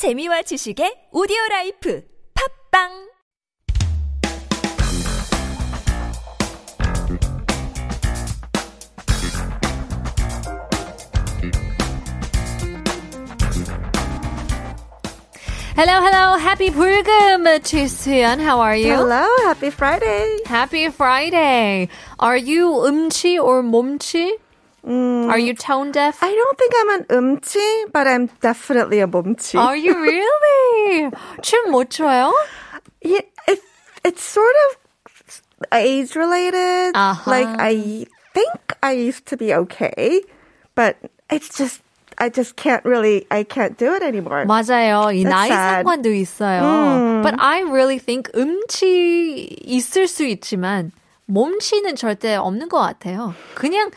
재미와 지식의 오디오 라이프 팝빵 Hello, hello. Happy 불금 to Suyeon. How are you? Hello, happy Friday. Happy Friday. Are you 음치 or 몸 치? Are you tone deaf? I don't think I'm an umchi, but I'm definitely a momchi. Are you really? 춤못 춰요? Yeah, it, it's sort of age related. Uh-huh. Like I think I used to be okay, but it's just I just can't really I can't do it anymore. 맞아요. 이 That's 나이 sad. 상관도 있어요. But I really think 음치 있을 수 있지만 몸치는 절대 없는 것 같아요. 그냥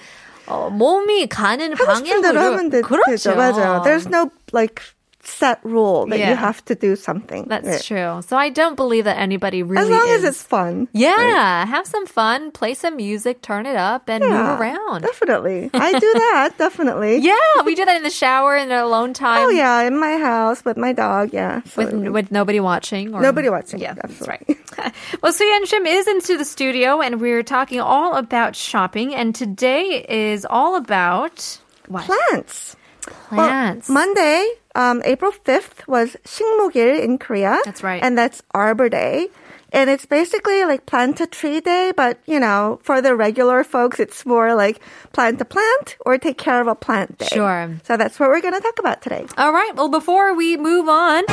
어, 몸이 가는 방향으로 하면 되, 그렇죠. 되죠. 맞아요. There's no like set rule that Yeah. you have to do something. That's Yeah. true. So I don't believe that anybody really As long is. as it's fun. Yeah, have some fun, play some music, turn it up, and Yeah, move around. Definitely. I do that, definitely. Yeah, we do that in the shower in our alone oh, time. Oh yeah, in my house with my dog, yeah. So- With, with nobody watching. Or, Nobody watching, Yeah, that's absolutely. right. well, Suyeon Shim is into the studio, and we're talking all about shopping. And today is all about what? plants. Well, Plants. Monday, um, April 5th was 식목일 in Korea. That's right. And that's Arbor Day. And it's basically like plant a tree day, but you know, for the regular folks, it's more like plant a plant or take care of a plant day. Sure. So that's what we're going to talk about today. All right. Well, before we move on,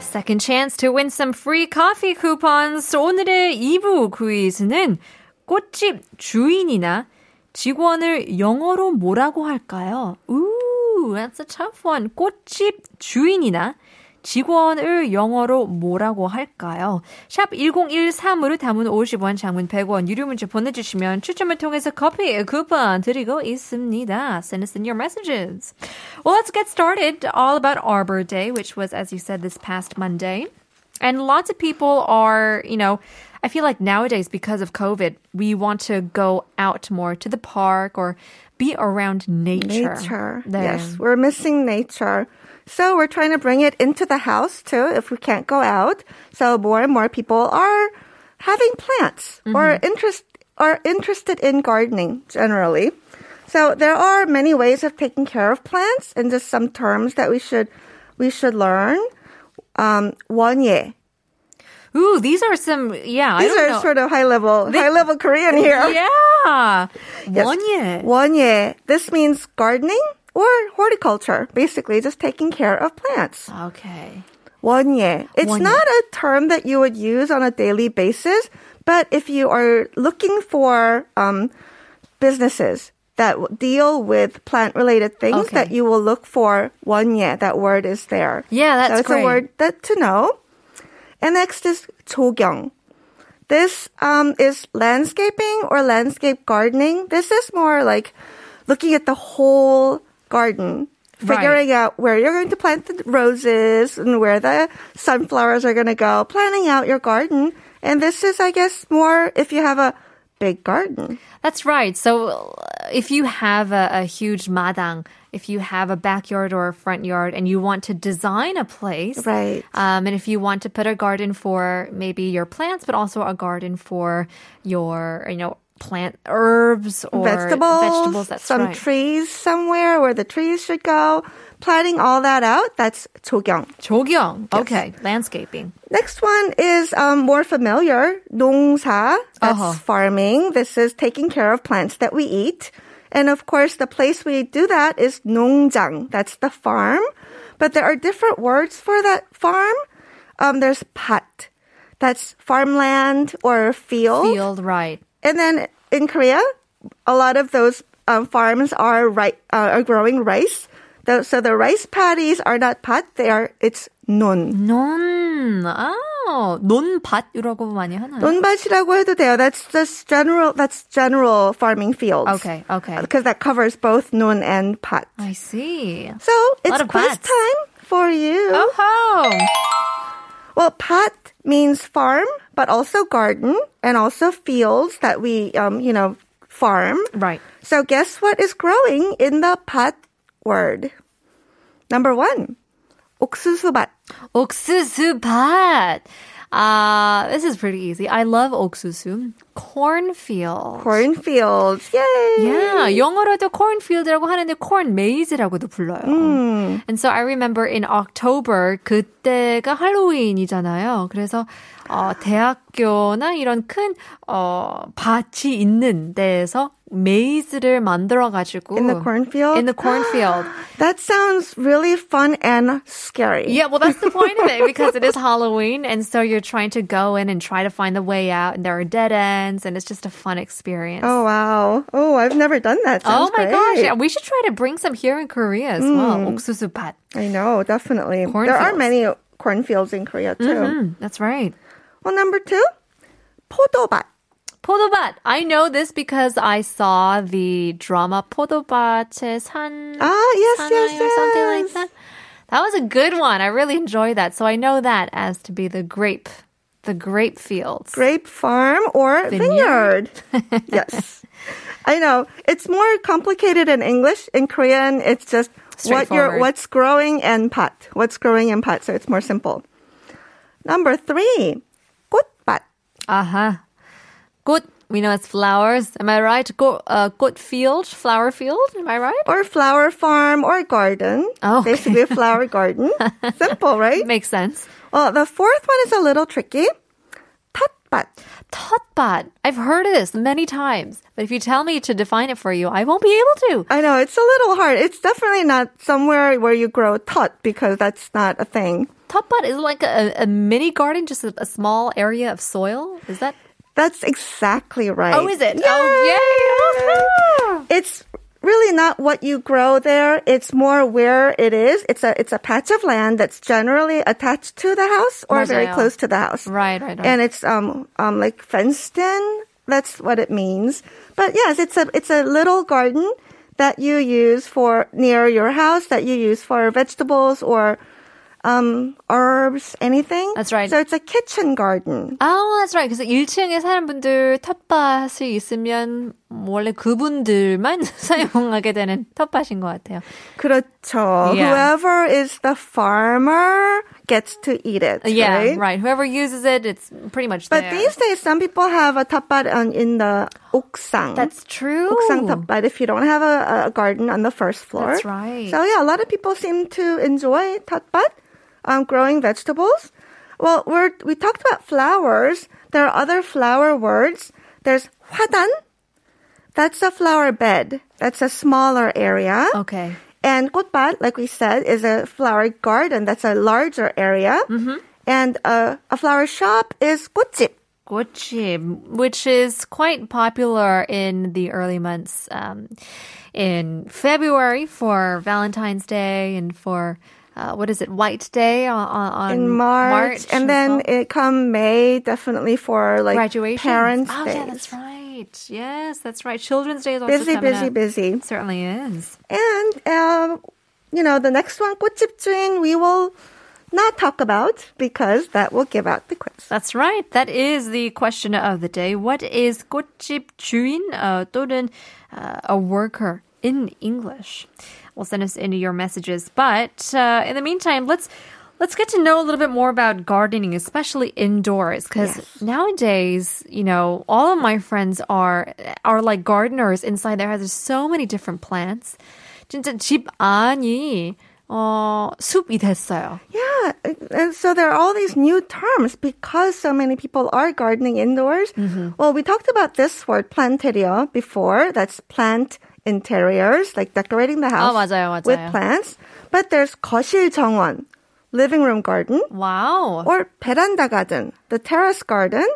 second chance to win some free coffee coupons. 오늘의 2부 퀴즈는 꽃집 주인이나 직원을 영어로 뭐라고 할까요? Ooh, that's a tough one. 꽃집 주인이나 직원을 영어로 뭐라고 할까요? 샵 1013으로 담은 50원, 장문 100원, 유료 문자 보내주시면 추첨을 통해서 커피 쿠폰 드리고 있습니다. Send us in your messages. Well, let's get started. All about Arbor Day, which was, as you said, this past Monday. And lots of people are, you know, I feel like nowadays, because of COVID, we want to go out more to the park or be around nature. Nature. 네. Yes, we're missing nature. So we're trying to bring it into the house too if we can't go out. So more and more people are having plants or interest are interested in gardening generally. So there are many ways of taking care of plants and just some terms that we should we should learn. Um, 원예. Ooh, these are some, yeah, I These don't are know. sort of high level high level Korean here. Yeah. Yes. 원예. 원예. This means gardening or horticulture, basically just taking care of plants. Okay. 원예. It's 원예. not a term that you would use on a daily basis, but if you are looking for um, businesses that w- deal with plant-related things, Okay. that you will look for 원예. That word is there. Yeah, that's so it's great. a word that to know. and next is 조경. This um, is landscaping or landscape gardening. This is more like looking at the whole garden, Right. figuring out where you're going to plant the roses and where the sunflowers are going to go, planning out your garden. And this is, I guess, more if you have a big garden. That's right. So uh, if you have a, a huge madang, if you have a backyard or a front yard and you want to design a place, Right. Um, and if you want to put a garden for maybe your plants, but also a garden for your, you know, plant herbs or vegetables, vegetables. That's some right. trees somewhere where the trees should go. Planning all that out, that's 조경. 조경. Okay. Landscaping. Next one is um, more familiar, 농사. That's Uh-huh. farming. This is taking care of plants that we eat. And of course, the place we do that is 농장. That's the farm. But there are different words for that farm. Um, there's pat. That's farmland or field. Field, right. And then in Korea, a lot of those um, farms are right uh, are growing rice. The, so the rice paddies are not pat; they are it's non. Non. Ah. 논밭이라고 많이 하나요? 논밭이라고 해도 돼요. That's just general. That's general farming fields. Okay, okay. Because that covers both 논 and 밭. I see. So it's lot of quiz 밭s. time for you. Oh, Well, 밭 means farm, but also garden and also fields that we, um, you know, farm. right. So guess what is growing in the 밭 word? Number one, 옥수수밭. 옥수수밭. Uh, this is pretty easy. I love 옥수수. Cornfield. Cornfields. Yay! Yeah, 영어로도 cornfield라고 하는데 corn maze라고도 불러요. Mm. And so I remember in October 그때가 할로윈이잖아요. 그래서 어, 대학교나 이런 큰 어, 밭이 있는 데에서 메이즈를 만들어 가지고 In the cornfield? In the cornfield. That sounds really fun and scary. Yeah, well, that's the point of it because it is Halloween, and so you're trying to go in and try to find the way out, and there are dead ends, and it's just a fun experience. Oh wow. Oh, I've never done that. Oh Sounds my great. gosh! Yeah, we should try to bring some here in Korea as well. 옥수수밭. I know, definitely. There are Cornfields. many cornfields in Korea too. Mm, that's right. Well, number two, 포도밭. 포도밭. I know this because I saw the drama 포도밭의 산. Ah, yes, 사나이 yes, or something like yes. that. That was a good one. I really enjoyed that. So I know that as to be the grape, the grape fields. Grape farm or vineyard. yes. I know. It's more complicated in English. In Korean, it's just what you're, Straightforward. what's growing in pot. What's growing in pot. So it's more simple. Number three, 꽃밭. Uh-huh. Good. We know it's flowers. Am I right? Go, uh, good field, flower field. Am I right? Or flower farm or garden. Oh, okay. basically flower garden. Simple, right? Makes sense. Well, the fourth one is a little tricky. Totbat. Totbat. I've heard this many times, but if you tell me to define it for you, I won't be able to. I know it's a little hard. It's definitely not somewhere where you grow tot because that's not a thing. Totbat is like a, a mini garden, just a, a small area of soil. Is that That's exactly right. Oh, is it? Yay! Oh, yay! It's really not what you grow there. It's more where it is. It's a it's a patch of land that's generally attached to the house or very 맞아요. close to the house. Right, right, right. And it's um um like fenced in. That's what it means. But yes, it's a it's a little garden that you use for near your house that you use for vegetables or um herbs, anything. That's right. So it's a kitchen garden. Oh, that's right. 그래서 1층에 사는 분들 텃밭이 있으면 원래 그분들만 사용하게 되는 텃밭인 것 같아요. 그렇죠. Yeah. Whoever is the farmer gets to eat it. Yeah, right. right. Whoever uses it, it's pretty much But there. these days, some people have a 텃밭 on in the 옥상. That's true. 옥상 텃밭. If you don't have a, a garden on the first floor. That's right. So yeah, a lot of people seem to enjoy 텃밭, um, growing vegetables. Well, we're we talked about flowers. There are other flower words. There's 화단. That's a flower bed. That's a smaller area. Okay. And 꽃밭, like we said, is a flower garden. That's a larger area. Mm-hmm. And uh, a flower shop is 꽃집. 꽃집, which is quite popular in the early months. Um, in February for Valentine's Day and for uh, what is it, White Day on, on, on in March, and as then well. it come May definitely for like graduation. parents' Oh days. yeah, that's right. Yes, that's right. Children's Day is also Busy, coming busy, up. busy. It certainly is. And um, you know the next one, 꽃집 주인, we will not talk about because that will give out the quiz. That's right. That is the question of the day. What is 꽃집 주인 uh, 또는 uh, a worker in English? Well, send us in your messages. But uh, in the meantime, let's let's get to know a little bit more about gardening, especially indoors, because Yes. nowadays, you know, all of my friends are are like gardeners inside their house. There's so many different plants. 진짜 집 안이 어, 숲이 됐어요. Yeah, and so there are all these new terms because so many people are gardening indoors. Mm-hmm. Well, we talked about this word planterio before. That's plant interiors, like decorating the house 어, 맞아요, with 맞아요. plants. But there's 거실 정원, living room garden, 와우. or 베란다 garden, the terrace garden.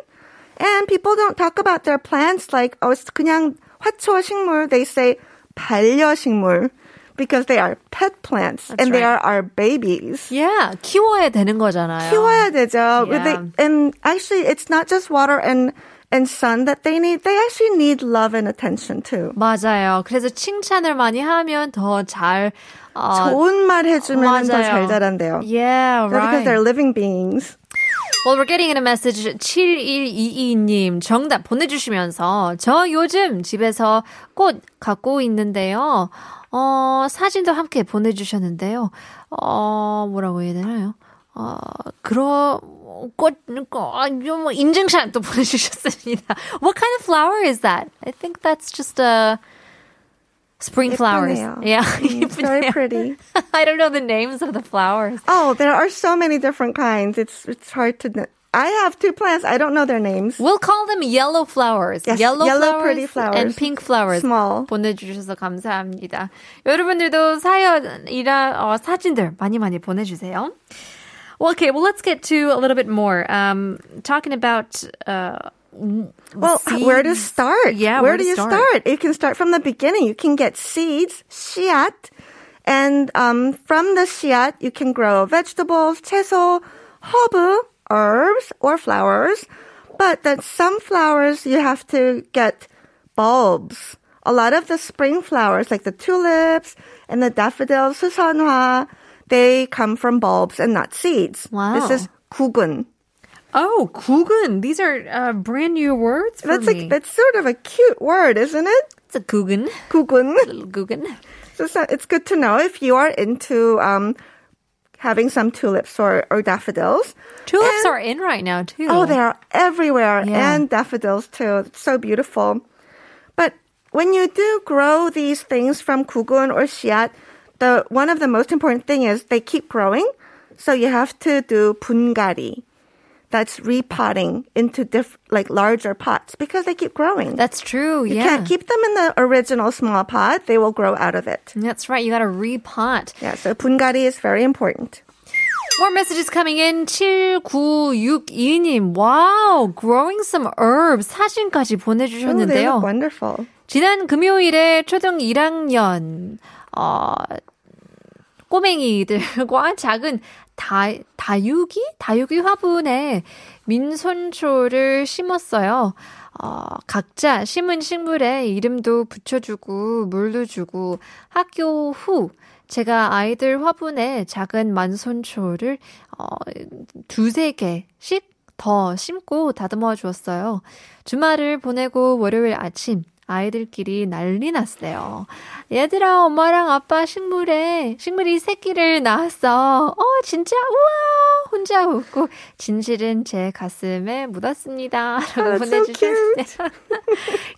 And people don't talk about their plants like oh, it's 그냥 화초 식물. They say 반려식물 because they are pet plants That's and they right. are our babies. Yeah, 키워야 되는 거잖아요. 키워야 되죠. Yeah. They, and actually, it's not just water and and sun that they need. They actually need love and attention too. 맞아요. 그래서 칭찬을 많이 하면 더 잘, 어, 좋은 말 해주면 더잘 맞아요. 자란대요. yeah, Because right. they're living beings. Well, we're getting in a message. 7122님 정답 보내주시면서 저 요즘 집에서 꽃 갖고 있는데요. 어, 사진도 함께 보내주셨는데요. 어, 뭐라고 해야 되나요? 어, 그러, 꽃, 아, 뭐, 인증샷 또 보내주셨습니다. What kind of flower is that? I think that's just a spring flowers. 예쁘네요. Yeah, Mm, it's very 예쁘네요. pretty. I don't know the names of the flowers. Oh, there are so many different kinds. It's it's hard to. kn- I have two plants. I don't know their names. We'll call them yellow flowers. Yes, yellow, yellow flowers pretty flowers. and pink flowers. Small. 보내주셔서 감사합니다. 여러분들도 사연이나 어, 사진들 많이 많이 보내주세요. Well, okay, well, let's get to a little bit more. Um, talking about uh, Well, where to seeds. start? Yeah, where, where do to you start? start? You can start from the beginning. You can get seeds, 씨앗, and um, from the 씨앗 you can grow vegetables, 채소, 허브, herbs, or flowers. But then some flowers you have to get bulbs. A lot of the spring flowers, like the tulips and the daffodils, 수선화, they come from bulbs and not seeds. Wow. This is 구근. Oh, kugun. These are uh, brand new words for That's me. like that's sort of a cute word, isn't it? it's a kugun. 구근. Little kugun. So, so it's good to know if you are into um, having some tulips or, or daffodils. Tulips And- are in right now too. Oh, they are everywhere, Yeah. and daffodils too. It's so beautiful. But when you do grow these things from kugun or 씨앗, the one of the most important thing is they keep growing. So you have to do 분갈이. That's repotting into diff- like larger pots because they keep growing. That's true. you yeah. can't keep them in the original small pot. They will grow out of it. That's right. You got to repot. Yeah, so 분갈이 is very important. More messages coming in. 7962님. Wow, growing some herbs. 사진까지 Oh, they 보내주셨는데요. look wonderful. 지난 금요일에 초등 1학년, 어, 꼬맹이들과 작은 다, 다육이? 다육이 화분에 민손초를 심었어요. 어, 각자 심은 식물에 이름도 붙여주고, 물도 주고, 학교 후, 제가 아이들 화분에 작은 만손초를, 어, 두세 개씩 더 심고 다듬어 주었어요. 주말을 보내고 월요일 아침, 아이들끼리 난리 났어요. 얘들아, 엄마랑 아빠 식물에, 식물이 새끼를 낳았어. 어, 진짜? 우와! 혼자 웃고, 진실은 제 가슴에 묻었습니다. 라고 Oh, that's so 보내주셨어요.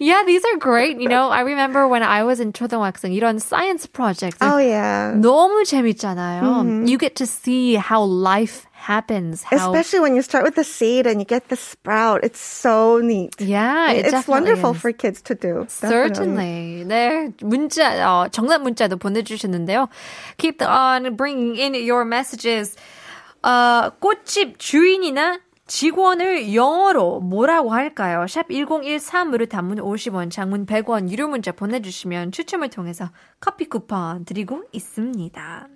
yeah, these are great. You know, I remember when I was in 초등학생, 이런 science projects. Oh yeah. 너무 재밌잖아요. You get to see how life happens. Especially when you start with the seed and you get the sprout. It's so neat. yeah, it it's definitely wonderful is. for kids to do. Definitely. Certainly. 네, 문자, 어, 정답 문자도 보내주셨는데요. Keep on bringing in your messages. 어, 꽃집 주인이나 직원을 영어로 뭐라고 할까요? 샵 1013으로 단문 50원, 장문 100원, 유료 문자 보내주시면 추첨을 통해서 커피 쿠폰 드리고 있습니다.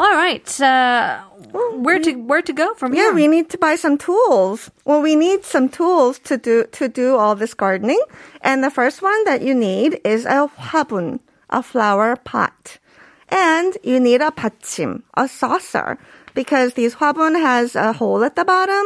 Alright, uh, where to, where to go from Yeah, here? we need to buy some tools. Well, we need some tools to do to do all this gardening. And the first one that you need is a 화분, a flower pot. And you need a 받침, a saucer, because these 화분 has a hole at the bottom,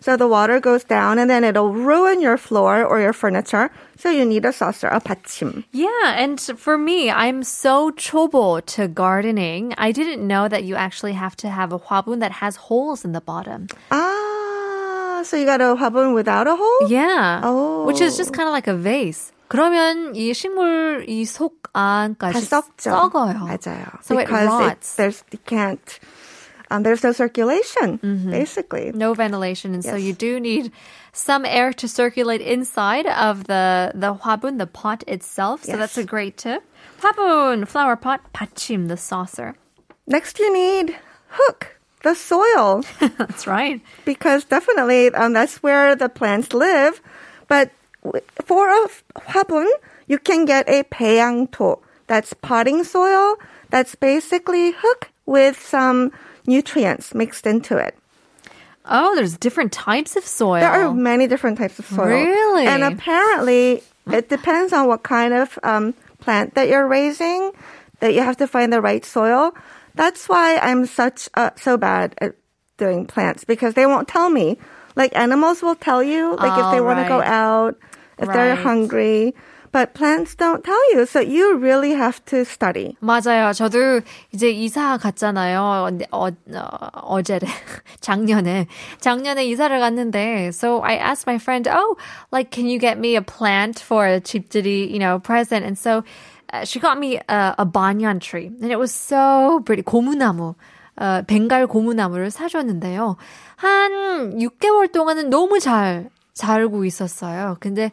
so the water goes down and then it'll ruin your floor or your furniture. So you need a saucer, a 받침. Yeah, and for me, I'm so chobo to gardening. I didn't know that you actually have to have a 화분 that has holes in the bottom. Ah, so you got a 화분 without a hole? Yeah. Oh. Which is just kind of like a vase. 그러면 이 식물 이 속 다 안까지 썩죠. 썩어요. 맞아요. So it because rots. there's you can't um, there's no circulation basically. no ventilation, and so Yes. you do need some air to circulate inside of the the 화분, the pot itself. So Yes. that's a great tip. 화분, flower pot, 받침, the saucer. Next, you need hook the soil That's right. because definitely um, that's where the plants live. But w- for a f- 화분, you can get a 배양토. That's potting soil. That's basically hook with some nutrients mixed into it. Oh, there's different types of soil. There are many different types of soil. Really? And apparently, it depends on what kind of um, plant that you're raising, that you have to find the right soil. That's why I'm such uh, so bad at doing plants because they won't tell me. Like animals will tell you, like if they Oh, want to go out, if they're Right. hungry. but plants don't tell you. So you really have to study. 맞아요. 저도 이제 이사 갔잖아요. 어, 어, 어제래. 작년에. 작년에 이사를 갔는데, so I asked my friend, oh, like, can you get me a plant for a 집들이, you know, present? And so uh, she got me a, a banyan tree. And it was so pretty. 고무나무. 어, 벵갈 고무나무를 사줬는데요. 한 6개월 동안은 너무 잘 자르고 있었어요. 근데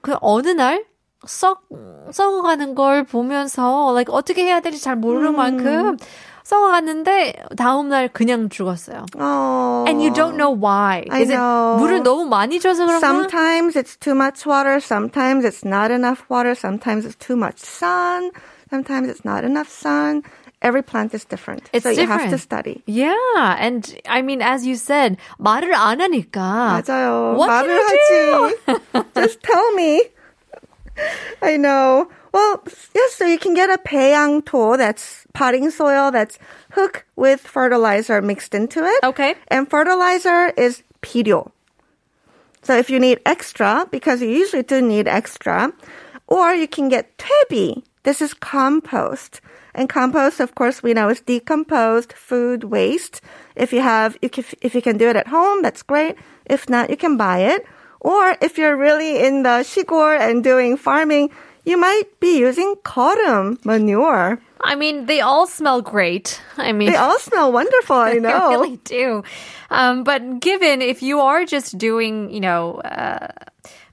그 어느 날 썩, 썩어가는 걸 보면서, like, 어떻게 해야 될지 잘 모르는 음. 만큼 썩어갔는데, 다음날 그냥 죽었어요. Oh. And you don't know why. I Is it know. 물을 너무 많이 줘서 그런가? Sometimes it's too much water. Sometimes it's not enough water. Sometimes it's too much sun. Sometimes it's not enough sun. Every plant is different. It's so you have to different. study. Yeah, and I mean, as you said, 말을 안 하니까. 맞아요. What can 말을 I do? 하지. Just tell me. I know. Well, yes, so you can get a 배양 tool that's potting soil that's hook with fertilizer mixed into it. Okay. And fertilizer is 필요. So if you need extra, because you usually do need extra, or you can get 퇴비. This is compost. And compost, of course, we know is decomposed food waste. If you have, if, if you can do it at home, that's great. If not, you can buy it. Or if you're really in the shikor and doing farming, you might be using korum manure. I mean, they all smell great. I mean, they all smell wonderful. I know, they really do. Um, but given if you are just doing, you know, uh,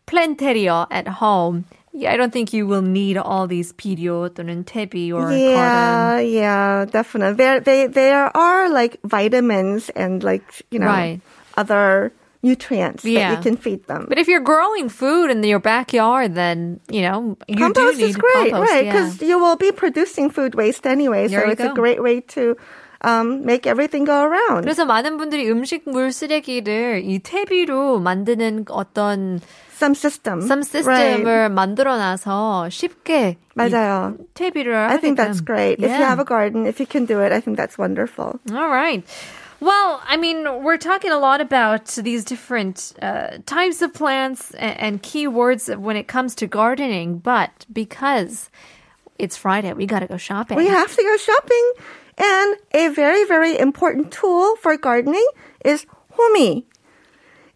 planterio at home, yeah, I don't think you will need all these pirio 또는 tebi or yeah, cotton. yeah, definitely. There, they, there are like vitamins and like you know Right. other nutrients Yeah. that you can feed them. But if you're growing food in your backyard, then you know you compost do need is great, compost, right? yeah. Because you will be producing food waste anyway, so There you it's go. a great way to um, make everything go around. 그래서 많은 분들이 음식물 쓰레기를 이 퇴비로 만드는 어떤 Some system, some right. system을 만들어놔서 쉽게 맞아요. 이 퇴비를 I think 하게끔. that's great. If you Yeah. have a garden, if you can do it, I think that's wonderful. All right. Well, I mean, we're talking a lot about these different uh, types of plants and, and keywords when it comes to gardening, but because it's Friday, we gotta go shopping. We have to go shopping. And a very, very important tool for gardening is homi.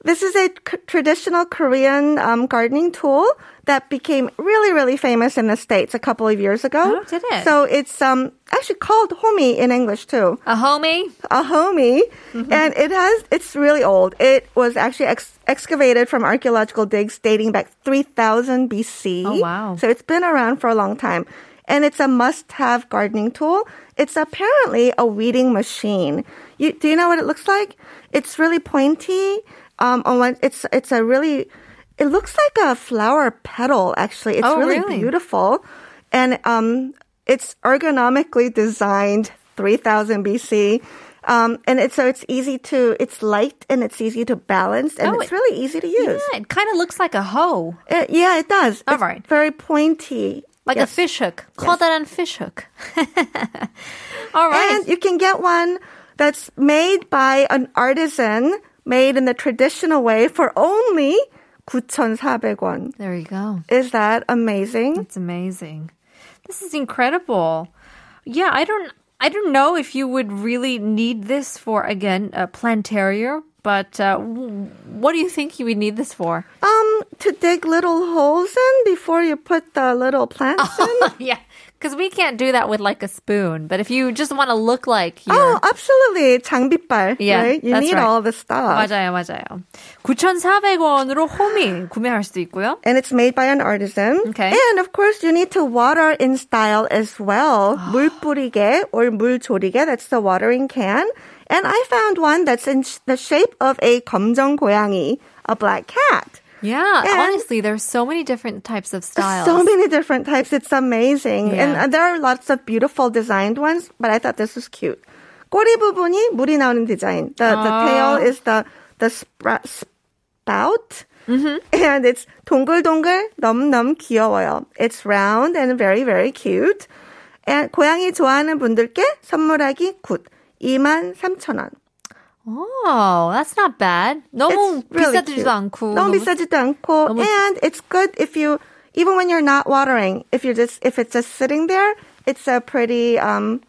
This is a k- traditional Korean um, gardening tool that became really, really famous in the States a couple of years ago. Oh, did it? So it's um, actually called homi in English too. a homie. a homie, Mm-hmm. and it has it's really old. It was actually ex- excavated from archaeological digs dating back 3000 BC. Oh, wow. So it's been around for a long time. And it's a must-have gardening tool. It's apparently a weeding machine. You, do you know what it looks like? It's really pointy. Um, on one, it's it's a really, it looks like a flower petal. Actually, it's Oh, really, really? beautiful, and um, it's ergonomically designed 3000 BC. Um, and it's so it's easy to it's light and it's easy to balance and Oh, it's it- really easy to use. Yeah, it kind of looks like a hoe, It- yeah, it does. All it's right. very pointy. Like yes. a fish hook. Yes. Call that a fish hook. All right. And you can get one that's made by an artisan, made in the traditional way for only 9,400원. There you go. Is that amazing? It's amazing. This is incredible. Yeah, I don't I don't know if you would really need this for again a plantaria, but uh, what do you think you would need this for? Um, to dig little holes in before you put the little plants in. yeah, because we can't do that with like a spoon. But if you just want to look like your... Oh, absolutely. 장비빨. Yeah, right? You need right. all the stuff. 맞아요, 맞아요. 9,400원으로 호미 구매할 수도 있고요. And it's made by an artisan. Okay. And of course, you need to water in style as well. 물 or 물 That's the watering can. And I found one that's in the shape of a 검정 고양이, a black cat. Yeah, And- honestly, there's so many different types of styles. So many different types. It's amazing. Yeah. And uh, there are lots of beautiful designed ones, but I thought this was cute. 꼬리 부분이 물이 나오는 디자인. The, the Ah. tail is the, the spra- spout. Mm-hmm. And it's 동글동글, 너무너무 귀여워요. It's round and very, very cute. And 고양이 좋아하는 분들께 선물하기 굿. 23,000원. Oh, that's not bad. 너무 It's really 비싸지도 cute. 않고. 너무 비싸지도 않고. 너무- And it's good if you even when you're not watering, if you're just if it's just sitting there, it's a pretty um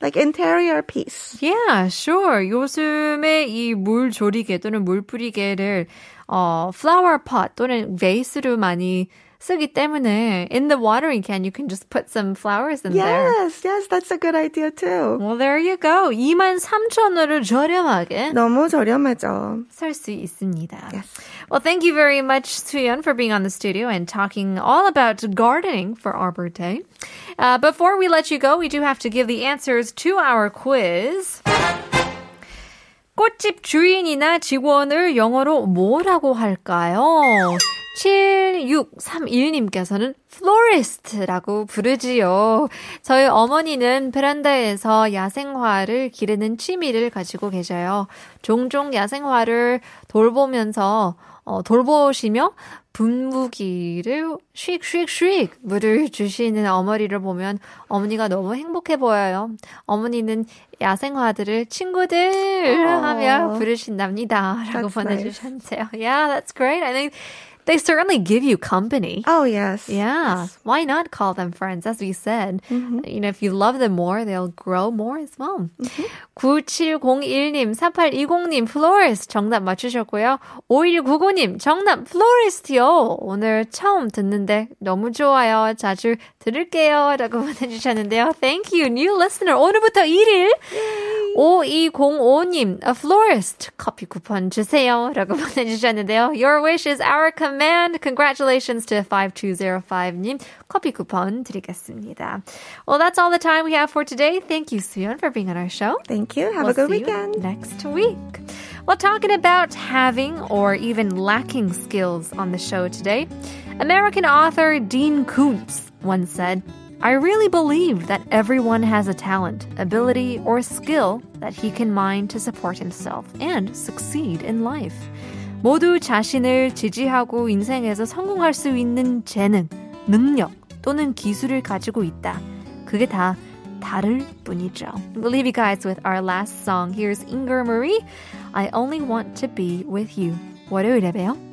like interior piece. Yeah, sure. 요즘에 이 물 조리개 또는 물 뿌리개를 어, flower pot 또는 베이스로 많이 쓰기 때문에 in the watering can you can just put some flowers in there. Yes, yes, that's a good idea too. Well, there you go. 23,000원으로 저렴하게 너무 저렴하죠. 살 수 있습니다. Yes. Well, thank you very much, Suyeon, for being on the studio and talking all about gardening for Arbor Day. Uh, before we let you go, we do have to give the answers to our quiz. 꽃집 주인이나 직원을 영어로 뭐라고 할까요? 7631님께서는 florist라고 부르지요. 저희 어머니는 베란다에서 야생화를 기르는 취미를 가지고 계셔요. 종종 야생화를 돌보면서 어, 돌보시며 분무기를 슉슉슉 물을 주시는 어머니를 보면 어머니가 너무 행복해 보여요. 어머니는 야생화들을 친구들 하며 부르신답니다. 라고 보내주셨는데요. Yeah, that's great. I think they certainly give you company. Oh yes. Yeah. Why not call them friends? As we said, you know, if you love them more, they'll grow more as well. 9701님, 4820님, florist 정답 맞추셨고요. 5199님, 정답 florist요. 오늘 처음 듣는데 너무 좋아요. 자주 들을게요. 라고 보내주셨는데요. Thank you, new listener. 오늘부터 1일. 5205님, a florist. 커피 쿠폰 주세요. 라고 보내주셨는데요. Your wish is our command. Congratulations to 5205님. 커피 쿠폰 드리겠습니다. Well, that's all the time we have for today. Thank you, Suyeon, for being on our show. Thank you. Have We'll a good see you weekend. next week. Well, talking about having or even lacking skills on the show today, American author Dean Koontz once said, I really believe that everyone has a talent, ability, or skill that he can mine to support himself and succeed in life. 모두 자신을 지지하고 인생에서 성공할 수 있는 재능, 능력 또는 기술을 가지고 있다. 그게 다 다를 뿐이죠. We'll leave you guys with our last song. Here's Inger Marie. I only want to be with you. 월요일에 봬요.